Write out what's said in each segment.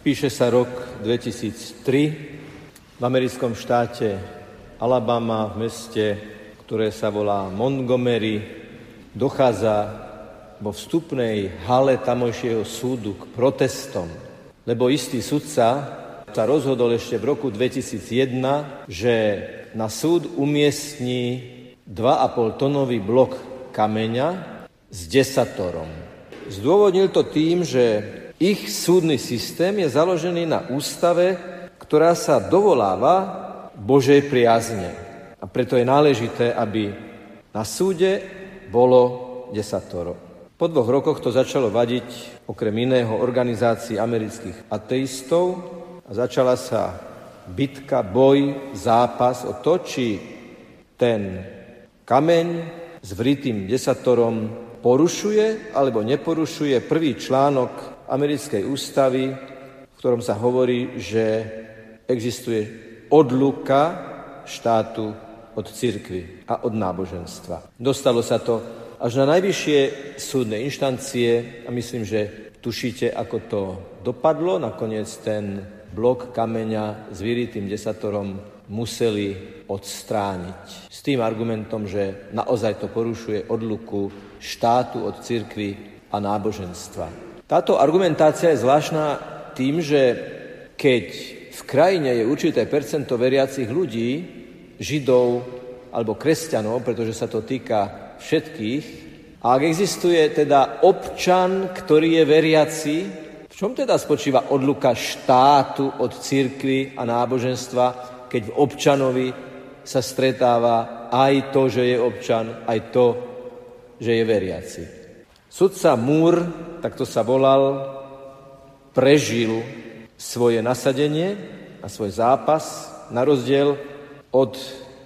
Píše sa rok 2003 v americkom štáte Alabama v meste, ktoré sa volá Montgomery, dochádza vo vstupnej hale tamojšieho súdu k protestom, lebo istý sudca sa rozhodol ešte v roku 2001, že na súd umiestní 2,5 tonový blok kameňa s desatorom. Zdôvodnil to tým, že ich súdny systém je založený na ústave, ktorá sa dovoláva Božej priazne. A preto je náležité, aby na súde bolo desatoro. Po dvoch rokoch to začalo vadiť okrem iného organizácii amerických ateistov a začala sa bitka, boj, zápas o to, či ten kameň s vritým desatorom porušuje alebo neporušuje prvý článok americkej ústavy, v ktorom sa hovorí, že existuje odluka štátu od cirkvy a od náboženstva. Dostalo sa to až na najvyššie súdne inštancie a myslím, že tušíte, ako to dopadlo. Nakoniec ten blok kameňa s vyritým desatorom museli odstrániť. S tým argumentom, že naozaj to porušuje odluku štátu od cirkvy a náboženstva. Táto argumentácia je zvláštna tým, že keď v krajine je určité percento veriacich ľudí, židov alebo kresťanov, pretože sa to týka všetkých, a ak existuje teda občan, ktorý je veriaci, v čom teda spočíva odluka štátu od církvy a náboženstva, keď v občanovi sa stretáva aj to, že je občan, aj to, že je veriaci. Sudca Múr, takto sa volal, prežil svoje nasadenie a svoj zápas, na rozdiel od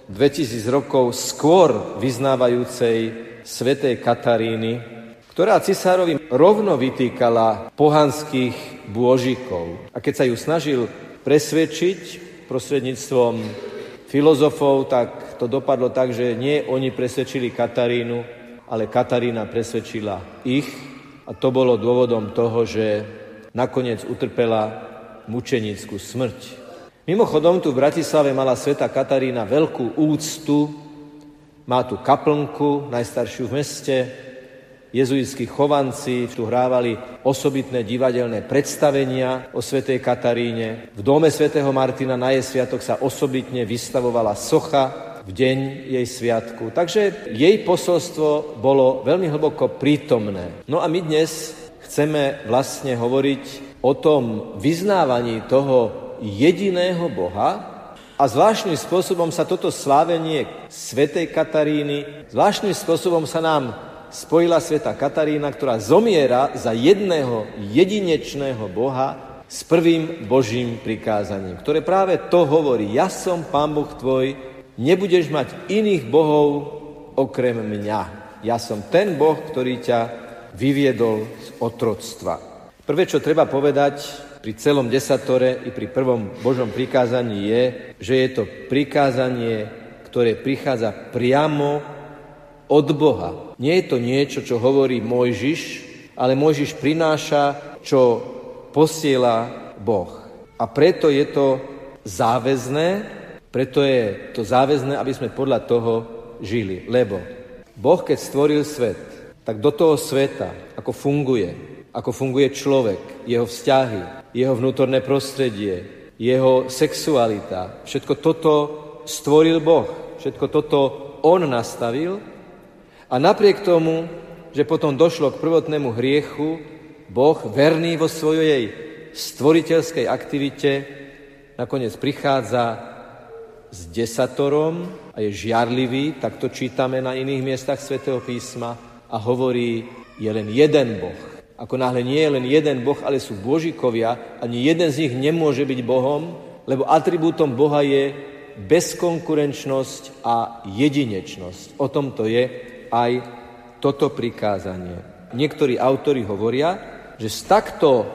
2000 rokov skôr vyznávajúcej svetej Kataríny, ktorá cisárovi rovno vytýkala pohanských bôžikov. A keď sa ju snažil presvedčiť prostredníctvom filozofov, tak to dopadlo tak, že nie oni presvedčili Katarínu, ale Katarína presvedčila ich a to bolo dôvodom toho, že nakoniec utrpela mučenickú smrť. Mimochodom, tu v Bratislave mala sveta Katarína veľkú úctu, má tu kaplnku, najstaršiu v meste, jezuitskí chovanci tu hrávali osobitné divadelné predstavenia o svetej Kataríne. V dome svätého Martina na jej sviatok sa osobitne vystavovala socha v deň jej sviatku. Takže jej posolstvo bolo veľmi hlboko prítomné. No a my dnes chceme vlastne hovoriť o tom vyznávaní toho jediného Boha, a zvláštnym spôsobom sa toto slávenie svätej Kataríny, zvláštnym spôsobom sa nám spojila sveta Katarína, ktorá zomiera za jedného jedinečného Boha s prvým Božím prikázaním, ktoré práve to hovorí. Ja som Pán Boh tvoj, nebudeš mať iných bohov okrem mňa. Ja som ten boh, ktorý ťa vyviedol z otroctva. Prvé, čo treba povedať pri celom desatore i pri prvom Božom prikázaní je, že je to prikázanie, ktoré prichádza priamo od Boha. Nie je to niečo, čo hovorí Mojžiš, ale Mojžiš prináša, čo posiela Boh. A preto je to záväzné preto je to záväzné, aby sme podľa toho žili. Lebo Boh, keď stvoril svet, tak do toho sveta, ako funguje, ako funguje človek, jeho vzťahy, jeho vnútorné prostredie, jeho sexualita, všetko toto stvoril Boh, všetko toto On nastavil a napriek tomu, že potom došlo k prvotnému hriechu, Boh, verný vo svojej stvoriteľskej aktivite, nakoniec prichádza s desatorom a je žiarlivý, tak to čítame na iných miestach svätého písma a hovorí, je len jeden Boh. Ako náhle nie je len jeden Boh, ale sú božikovia, ani jeden z nich nemôže byť Bohom, lebo atribútom Boha je bezkonkurenčnosť a jedinečnosť. O tom to je aj toto prikázanie. Niektorí autori hovoria, že z takto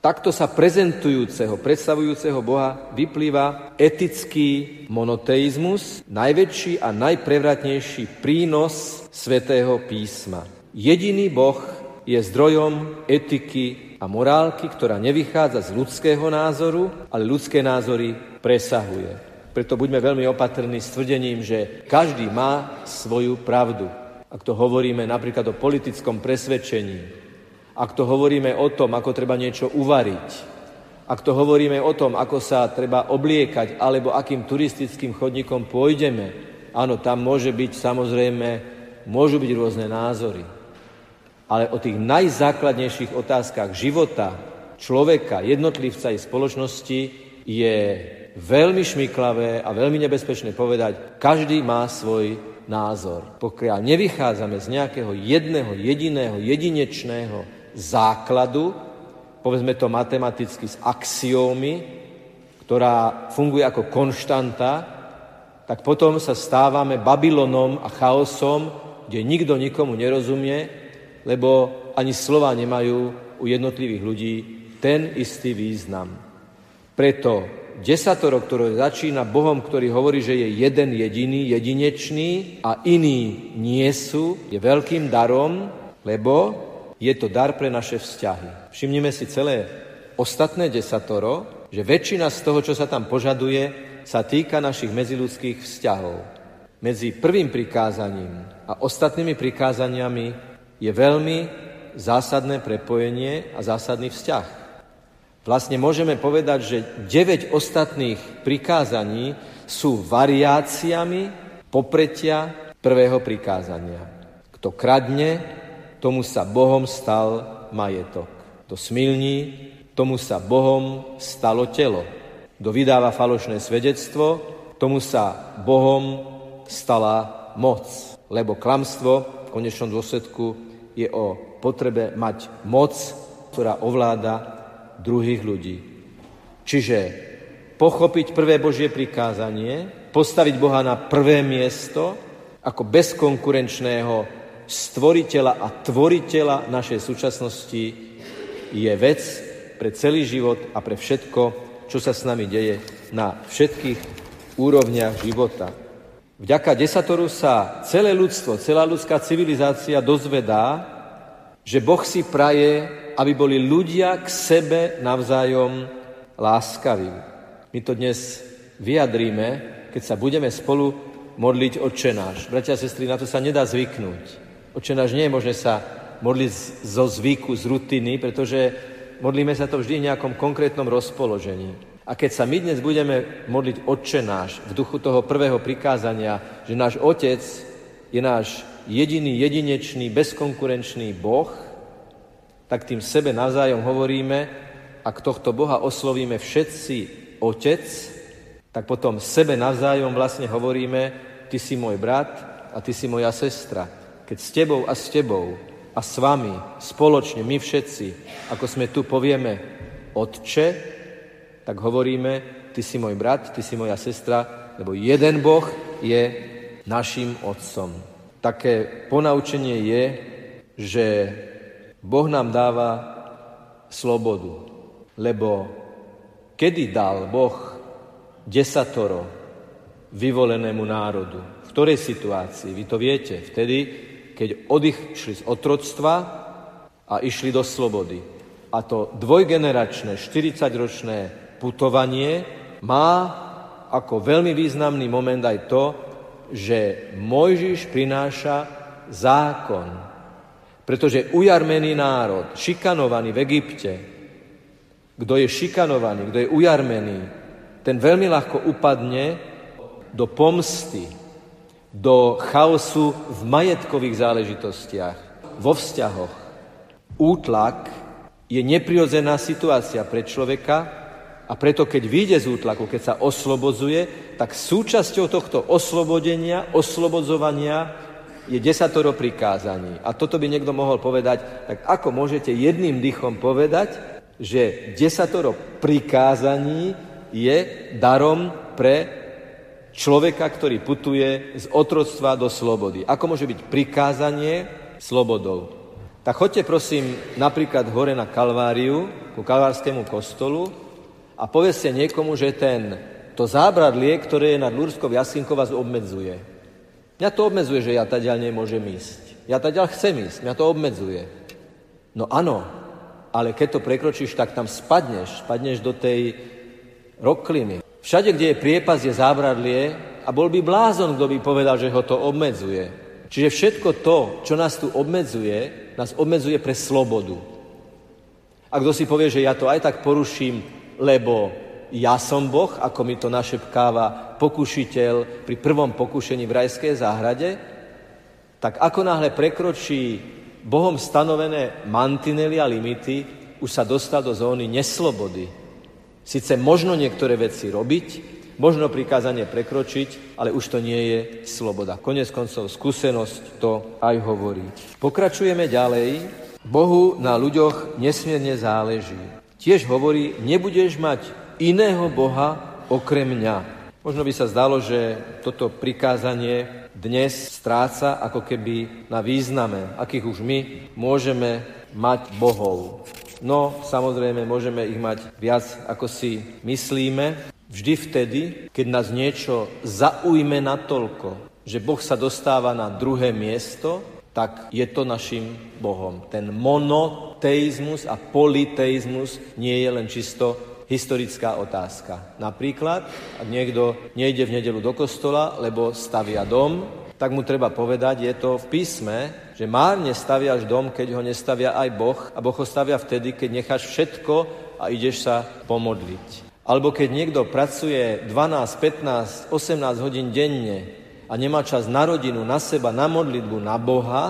takto sa prezentujúceho, predstavujúceho Boha vyplýva etický monoteizmus, najväčší a najprevratnejší prínos svätého písma. Jediný Boh je zdrojom etiky a morálky, ktorá nevychádza z ľudského názoru, ale ľudské názory presahuje. Preto buďme veľmi opatrní s tvrdením, že každý má svoju pravdu. Ak to hovoríme napríklad o politickom presvedčení, ak to hovoríme o tom, ako treba niečo uvariť, ak to hovoríme o tom, ako sa treba obliekať, alebo akým turistickým chodníkom pôjdeme, áno, tam môže byť samozrejme, môžu byť rôzne názory. Ale o tých najzákladnejších otázkach života človeka, jednotlivca i spoločnosti je veľmi šmiklavé a veľmi nebezpečné povedať, každý má svoj názor. Pokiaľ nevychádzame z nejakého jedného, jediného, jedinečného základu, povedzme to matematicky z axiómy, ktorá funguje ako konštanta, tak potom sa stávame Babylonom a chaosom, kde nikto nikomu nerozumie lebo ani slova nemajú u jednotlivých ľudí ten istý význam. Preto desatoro, ktoré začína Bohom, ktorý hovorí, že je jeden jediný, jedinečný a iní nie sú, je veľkým darom, lebo je to dar pre naše vzťahy. Všimnime si celé ostatné desatoro, že väčšina z toho, čo sa tam požaduje, sa týka našich medziludských vzťahov. Medzi prvým prikázaním a ostatnými prikázaniami je veľmi zásadné prepojenie a zásadný vzťah. Vlastne môžeme povedať, že 9 ostatných prikázaní sú variáciami popretia prvého prikázania. Kto kradne, tomu sa Bohom stal majetok. Kto smilní, tomu sa Bohom stalo telo. Kto vydáva falošné svedectvo, tomu sa Bohom stala moc. Lebo klamstvo v konečnom dôsledku je o potrebe mať moc, ktorá ovláda druhých ľudí. Čiže pochopiť prvé Božie prikázanie, postaviť Boha na prvé miesto ako bezkonkurenčného stvoriteľa a tvoriteľa našej súčasnosti je vec pre celý život a pre všetko, čo sa s nami deje na všetkých úrovniach života. Vďaka desatoru sa celé ľudstvo, celá ľudská civilizácia dozvedá, že Boh si praje, aby boli ľudia k sebe navzájom láskaví. My to dnes vyjadríme, keď sa budeme spolu modliť odčenáš. Bratia a sestry, na to sa nedá zvyknúť. Odčenáš nie je možné sa modliť zo zvyku, z rutiny, pretože modlíme sa to vždy v nejakom konkrétnom rozpoložení. A keď sa my dnes budeme modliť Otče náš v duchu toho prvého prikázania, že náš Otec je náš jediný, jedinečný, bezkonkurenčný Boh, tak tým sebe navzájom hovoríme, ak tohto Boha oslovíme všetci Otec, tak potom sebe navzájom vlastne hovoríme, ty si môj brat a ty si moja sestra. Keď s tebou a s tebou a s vami spoločne my všetci, ako sme tu povieme, Otče, tak hovoríme, ty si môj brat, ty si moja sestra, lebo jeden Boh je našim Otcom. Také ponaučenie je, že Boh nám dáva slobodu, lebo kedy dal Boh desatoro vyvolenému národu? V ktorej situácii? Vy to viete. Vtedy, keď odišli z otroctva a išli do slobody. A to dvojgeneračné, 40-ročné putovanie má ako veľmi významný moment aj to, že Mojžiš prináša zákon. Pretože ujarmený národ, šikanovaný v Egypte, kto je šikanovaný, kto je ujarmený, ten veľmi ľahko upadne do pomsty, do chaosu v majetkových záležitostiach, vo vzťahoch. Útlak je neprirodzená situácia pre človeka, a preto, keď vyjde z útlaku, keď sa oslobodzuje, tak súčasťou tohto oslobodenia, oslobodzovania je desatoro prikázaní. A toto by niekto mohol povedať, tak ako môžete jedným dychom povedať, že desatoro prikázaní je darom pre človeka, ktorý putuje z otroctva do slobody. Ako môže byť prikázanie slobodou? Tak choďte prosím napríklad hore na Kalváriu, ku Kalvárskému kostolu a povedzte niekomu, že ten, to zábradlie, ktoré je nad Lúrskou jaskinkou, vás obmedzuje. Mňa to obmedzuje, že ja taďal nemôžem ísť. Ja taďal chcem ísť, mňa to obmedzuje. No áno, ale keď to prekročíš, tak tam spadneš, spadneš do tej rokliny. Všade, kde je priepas, je zábradlie a bol by blázon, kto by povedal, že ho to obmedzuje. Čiže všetko to, čo nás tu obmedzuje, nás obmedzuje pre slobodu. A kto si povie, že ja to aj tak poruším, lebo ja som Boh, ako mi to našepkáva pokušiteľ pri prvom pokušení v rajskej záhrade, tak ako náhle prekročí Bohom stanovené mantinely a limity, už sa dostal do zóny neslobody. Sice možno niektoré veci robiť, možno prikázanie prekročiť, ale už to nie je sloboda. Konec koncov skúsenosť to aj hovorí. Pokračujeme ďalej. Bohu na ľuďoch nesmierne záleží. Tiež hovorí, nebudeš mať iného Boha okrem mňa. Možno by sa zdalo, že toto prikázanie dnes stráca ako keby na význame, akých už my môžeme mať bohov. No, samozrejme, môžeme ich mať viac, ako si myslíme. Vždy vtedy, keď nás niečo zaujme natoľko, že Boh sa dostáva na druhé miesto, tak je to našim Bohom. Ten monoteizmus a politeizmus nie je len čisto historická otázka. Napríklad, ak niekto nejde v nedelu do kostola, lebo stavia dom, tak mu treba povedať, je to v písme, že márne staviaš dom, keď ho nestavia aj Boh a Boh ho stavia vtedy, keď necháš všetko a ideš sa pomodliť. Alebo keď niekto pracuje 12, 15, 18 hodín denne a nemá čas na rodinu, na seba, na modlitbu, na Boha,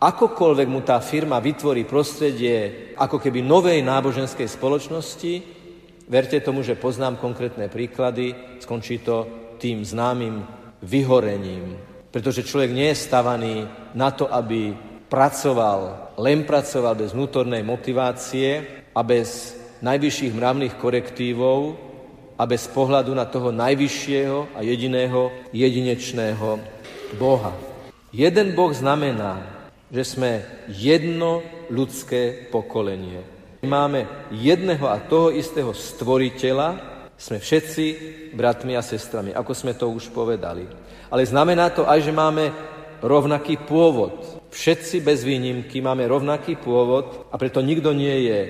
akokoľvek mu tá firma vytvorí prostredie ako keby novej náboženskej spoločnosti, Verte tomu, že poznám konkrétne príklady, skončí to tým známym vyhorením. Pretože človek nie je stavaný na to, aby pracoval, len pracoval bez vnútornej motivácie a bez najvyšších mravných korektívov a bez pohľadu na toho najvyššieho a jediného, jedinečného Boha. Jeden Boh znamená, že sme jedno ľudské pokolenie. Máme jedného a toho istého stvoriteľa, sme všetci bratmi a sestrami, ako sme to už povedali. Ale znamená to aj, že máme rovnaký pôvod. Všetci bez výnimky máme rovnaký pôvod a preto nikto nie je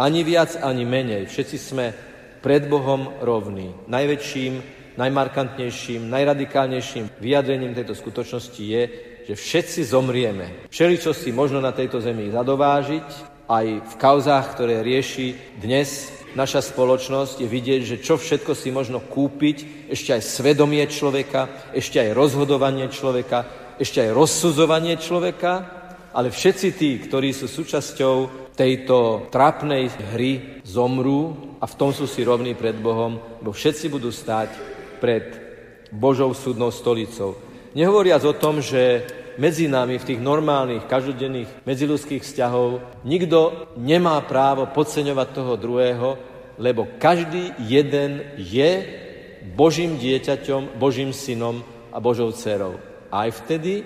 ani viac, ani menej. Všetci sme pred Bohom rovní. Najväčším, najmarkantnejším, najradikálnejším vyjadrením tejto skutočnosti je, že všetci zomrieme. Všeli, čo si možno na tejto zemi zadovážiť, aj v kauzách, ktoré rieši dnes naša spoločnosť, je vidieť, že čo všetko si možno kúpiť, ešte aj svedomie človeka, ešte aj rozhodovanie človeka, ešte aj rozsudzovanie človeka, ale všetci tí, ktorí sú súčasťou tejto trápnej hry, zomrú a v tom sú si rovní pred Bohom, bo všetci budú stáť pred Božou súdnou stolicou. Nehovoriac o tom, že medzi nami v tých normálnych, každodenných medziludských vzťahov nikto nemá právo podceňovať toho druhého, lebo každý jeden je Božím dieťaťom, Božím synom a Božou dcerou. Aj vtedy,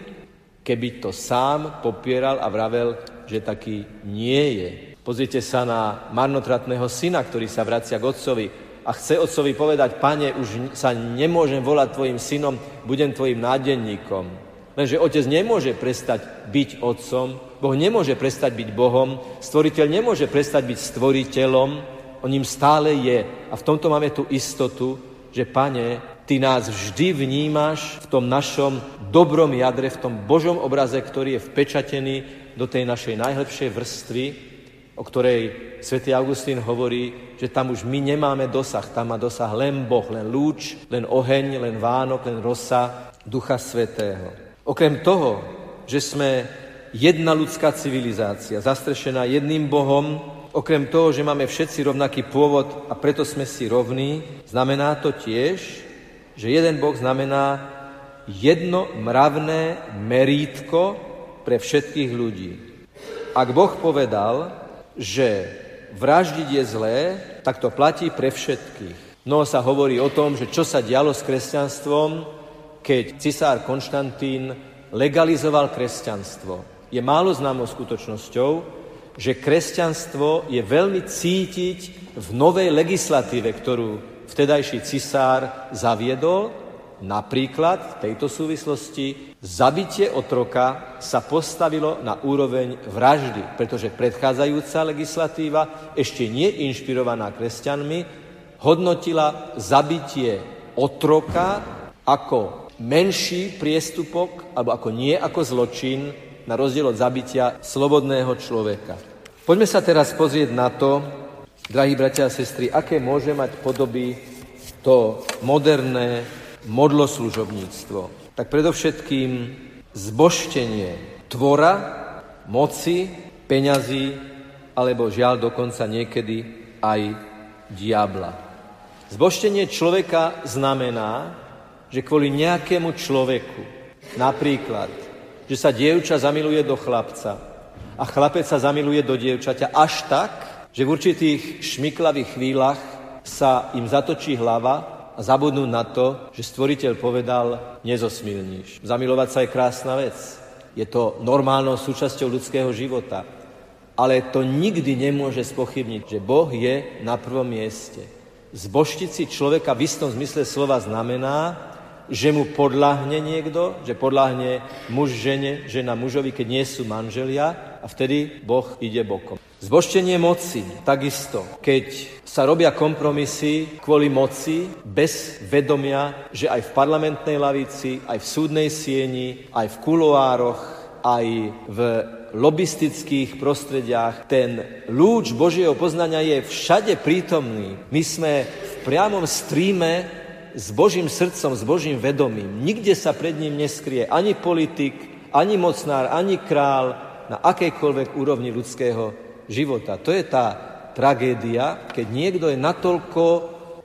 keby to sám popieral a vravel, že taký nie je. Pozrite sa na marnotratného syna, ktorý sa vracia k otcovi a chce otcovi povedať, pane, už sa nemôžem volať tvojim synom, budem tvojim nádenníkom. Lenže otec nemôže prestať byť otcom, Boh nemôže prestať byť Bohom, stvoriteľ nemôže prestať byť stvoriteľom, on ním stále je. A v tomto máme tú istotu, že pane, ty nás vždy vnímaš v tom našom dobrom jadre, v tom Božom obraze, ktorý je vpečatený do tej našej najhlbšej vrstvy, o ktorej svätý Augustín hovorí, že tam už my nemáme dosah, tam má dosah len Boh, len lúč, len oheň, len Vánok, len rosa Ducha Svetého. Okrem toho, že sme jedna ľudská civilizácia, zastrešená jedným Bohom, okrem toho, že máme všetci rovnaký pôvod a preto sme si rovní, znamená to tiež, že jeden Boh znamená jedno mravné merítko pre všetkých ľudí. Ak Boh povedal, že vraždiť je zlé, tak to platí pre všetkých. No sa hovorí o tom, že čo sa dialo s kresťanstvom, keď cisár Konštantín legalizoval kresťanstvo. Je málo známou skutočnosťou, že kresťanstvo je veľmi cítiť v novej legislatíve, ktorú vtedajší cisár zaviedol Napríklad v tejto súvislosti zabitie otroka sa postavilo na úroveň vraždy, pretože predchádzajúca legislatíva, ešte nie inšpirovaná kresťanmi, hodnotila zabitie otroka ako menší priestupok, alebo ako nie ako zločin, na rozdiel od zabitia slobodného človeka. Poďme sa teraz pozrieť na to, drahí bratia a sestry, aké môže mať podoby to moderné modloslužobníctvo. Tak predovšetkým zboštenie tvora, moci, peňazí, alebo žiaľ dokonca niekedy aj diabla. Zboštenie človeka znamená, že kvôli nejakému človeku, napríklad, že sa dievča zamiluje do chlapca a chlapec sa zamiluje do dievčaťa až tak, že v určitých šmiklavých chvíľach sa im zatočí hlava a zabudnú na to, že stvoriteľ povedal, nezosmilníš. Zamilovať sa je krásna vec. Je to normálnou súčasťou ľudského života. Ale to nikdy nemôže spochybniť, že Boh je na prvom mieste. Zboštiť si človeka v istom zmysle slova znamená, že mu podľahne niekto, že podľahne muž žene, žena mužovi, keď nie sú manželia a vtedy Boh ide bokom. Zboštenie moci, takisto, keď sa robia kompromisy kvôli moci, bez vedomia, že aj v parlamentnej lavici, aj v súdnej sieni, aj v kuloároch, aj v lobistických prostrediach, ten lúč Božieho poznania je všade prítomný. My sme v priamom stríme s Božím srdcom, s Božím vedomím. Nikde sa pred ním neskrie ani politik, ani mocnár, ani král na akejkoľvek úrovni ľudského života. To je tá tragédia, keď niekto je natoľko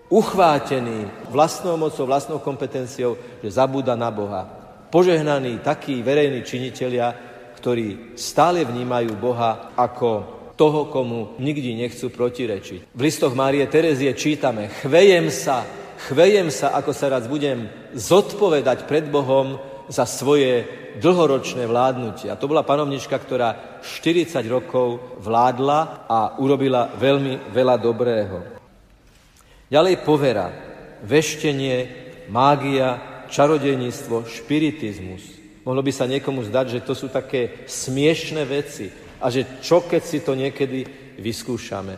uchvátený vlastnou mocou, vlastnou kompetenciou, že zabúda na Boha. Požehnaní takí verejní činitelia, ktorí stále vnímajú Boha ako toho, komu nikdy nechcú protirečiť. V listoch Márie Terezie čítame, chvejem sa, chvejem sa, ako sa raz budem zodpovedať pred Bohom za svoje dlhoročné vládnutie. A to bola panovnička, ktorá 40 rokov vládla a urobila veľmi veľa dobrého. Ďalej povera, veštenie, mágia, čarodejníctvo, špiritizmus. Mohlo by sa niekomu zdať, že to sú také smiešné veci a že čo keď si to niekedy vyskúšame.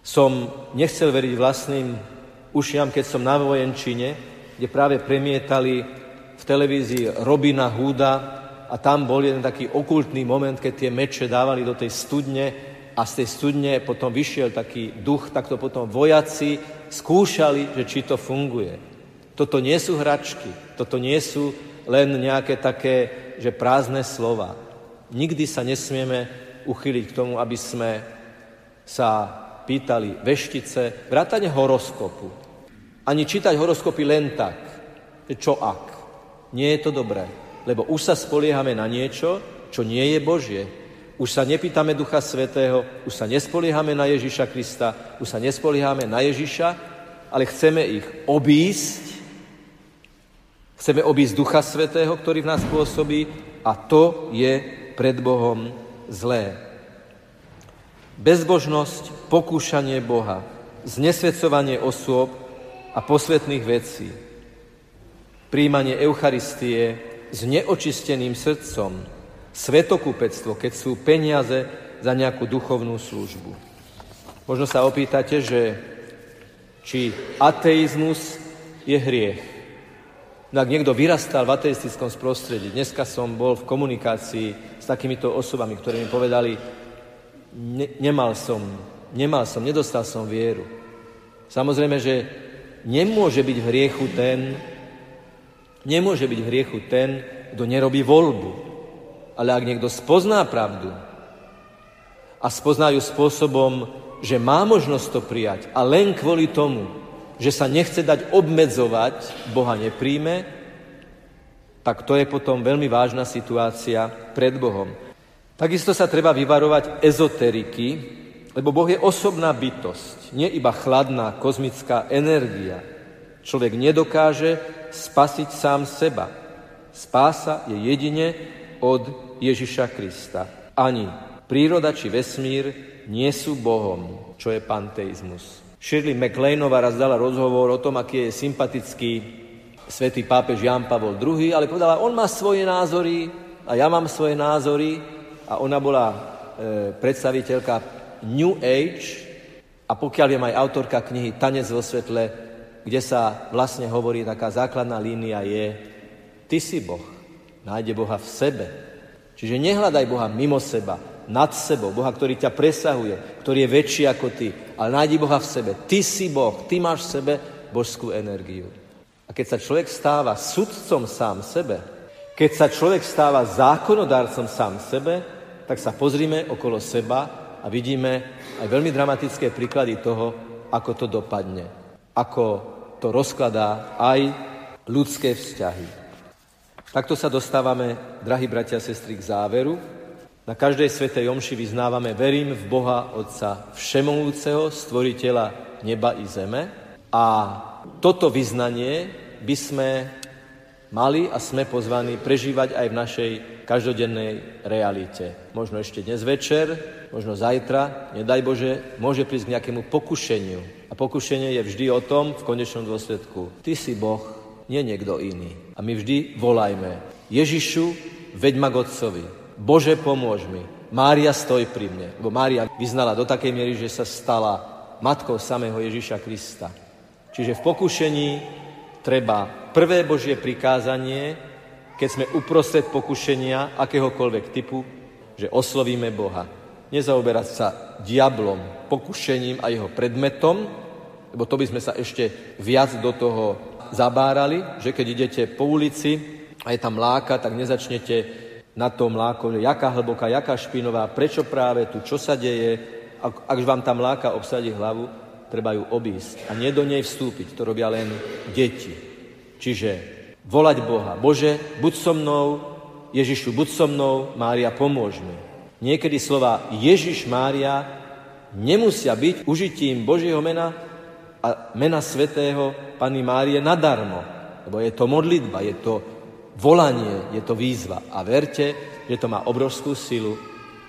Som nechcel veriť vlastným ušiam, keď som na vojenčine, kde práve premietali v televízii Robina Hooda a tam bol jeden taký okultný moment, keď tie meče dávali do tej studne a z tej studne potom vyšiel taký duch, tak to potom vojaci skúšali, že či to funguje. Toto nie sú hračky, toto nie sú len nejaké také, že prázdne slova. Nikdy sa nesmieme uchyliť k tomu, aby sme sa pýtali veštice, vrátane horoskopu. Ani čítať horoskopy len tak, čo ak. Nie je to dobré, lebo už sa spoliehame na niečo, čo nie je Božie. Už sa nepýtame Ducha Svetého, už sa nespoliehame na Ježiša Krista, už sa nespoliehame na Ježiša, ale chceme ich obísť, chceme obísť Ducha Svetého, ktorý v nás pôsobí a to je pred Bohom zlé. Bezbožnosť, pokúšanie Boha, znesvedcovanie osôb a posvetných vecí – príjmanie Eucharistie s neočisteným srdcom, svetokúpectvo, keď sú peniaze za nejakú duchovnú službu. Možno sa opýtate, že či ateizmus je hriech. No ak niekto vyrastal v ateistickom prostredí, dneska som bol v komunikácii s takýmito osobami, ktoré mi povedali, ne, nemal som, nemal som, nedostal som vieru. Samozrejme, že nemôže byť v hriechu ten, Nemôže byť v hriechu ten, kto nerobí voľbu. Ale ak niekto spozná pravdu a spozná ju spôsobom, že má možnosť to prijať a len kvôli tomu, že sa nechce dať obmedzovať, Boha nepríjme, tak to je potom veľmi vážna situácia pred Bohom. Takisto sa treba vyvarovať ezoteriky, lebo Boh je osobná bytosť, nie iba chladná kozmická energia. Človek nedokáže spasiť sám seba. Spása je jedine od Ježiša Krista. Ani príroda či vesmír nie sú Bohom, čo je panteizmus. Shirley MacLaineová raz dala rozhovor o tom, aký je sympatický svätý pápež Jan Pavol II, ale povedala, on má svoje názory a ja mám svoje názory a ona bola e, predstaviteľka New Age a pokiaľ je aj autorka knihy Tanec vo svetle, kde sa vlastne hovorí, taká základná línia je, ty si Boh, nájde Boha v sebe. Čiže nehľadaj Boha mimo seba, nad sebou, Boha, ktorý ťa presahuje, ktorý je väčší ako ty, ale nájdi Boha v sebe. Ty si Boh, ty máš v sebe božskú energiu. A keď sa človek stáva sudcom sám sebe, keď sa človek stáva zákonodárcom sám sebe, tak sa pozrime okolo seba a vidíme aj veľmi dramatické príklady toho, ako to dopadne. Ako to rozkladá aj ľudské vzťahy. Takto sa dostávame, drahí bratia a sestry, k záveru na každej svetej omši vyznávame verím v Boha Otca Všemovúceho, stvoriteľa neba i zeme. A toto vyznanie by sme mali a sme pozvaní prežívať aj v našej každodennej realite. Možno ešte dnes večer, možno zajtra, nedaj Bože, môže prísť k nejakému pokušeniu. A pokušenie je vždy o tom, v konečnom dôsledku, ty si Boh, nie niekto iný. A my vždy volajme, Ježišu, veď ma k Otcovi, Bože, pomôž mi. Mária, stoj pri mne. Lebo Mária vyznala do takej miery, že sa stala matkou samého Ježiša Krista. Čiže v pokušení treba prvé Božie prikázanie, keď sme uprostred pokušenia akéhokoľvek typu, že oslovíme Boha. Nezaoberať sa diablom, pokušením a jeho predmetom, lebo to by sme sa ešte viac do toho zabárali, že keď idete po ulici a je tam láka, tak nezačnete na tom mláko, že jaká hlboká, jaká špinová, prečo práve tu, čo sa deje. Ak, ak vám tam mláka obsadí hlavu, treba ju obísť a nie do nej vstúpiť. To robia len deti. Čiže volať Boha. Bože, buď so mnou, Ježišu, buď so mnou, Mária, pomôž mi. Niekedy slova Ježiš, Mária nemusia byť užitím Božieho mena a mena svetého Pany Márie nadarmo. Lebo je to modlitba, je to volanie, je to výzva. A verte, že to má obrovskú silu,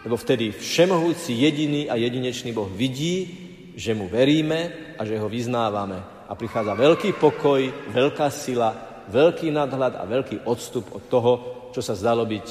lebo vtedy všemohúci jediný a jedinečný Boh vidí, že mu veríme a že ho vyznávame. A prichádza veľký pokoj, veľká sila, veľký nadhľad a veľký odstup od toho, čo sa zdalo byť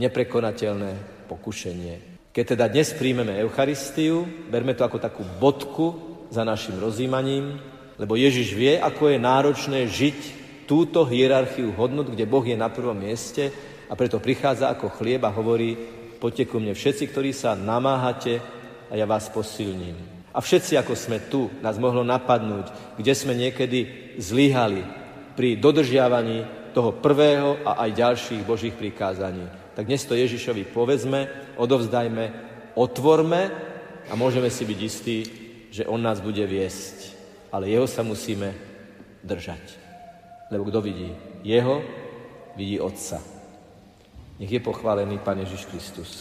neprekonateľné pokušenie. Keď teda dnes príjmeme Eucharistiu, berme to ako takú bodku za našim rozímaním, lebo Ježiš vie, ako je náročné žiť túto hierarchiu hodnot, kde Boh je na prvom mieste a preto prichádza ako chlieb a hovorí, poďte ku mne všetci, ktorí sa namáhate a ja vás posilním. A všetci, ako sme tu, nás mohlo napadnúť, kde sme niekedy zlyhali pri dodržiavaní toho prvého a aj ďalších Božích prikázaní. Tak dnes to Ježišovi povedzme, odovzdajme, otvorme a môžeme si byť istí, že On nás bude viesť. Ale Jeho sa musíme držať. Lebo kto vidí jeho, vidí Otca. Nech je pochválený Pán Ježiš Kristus.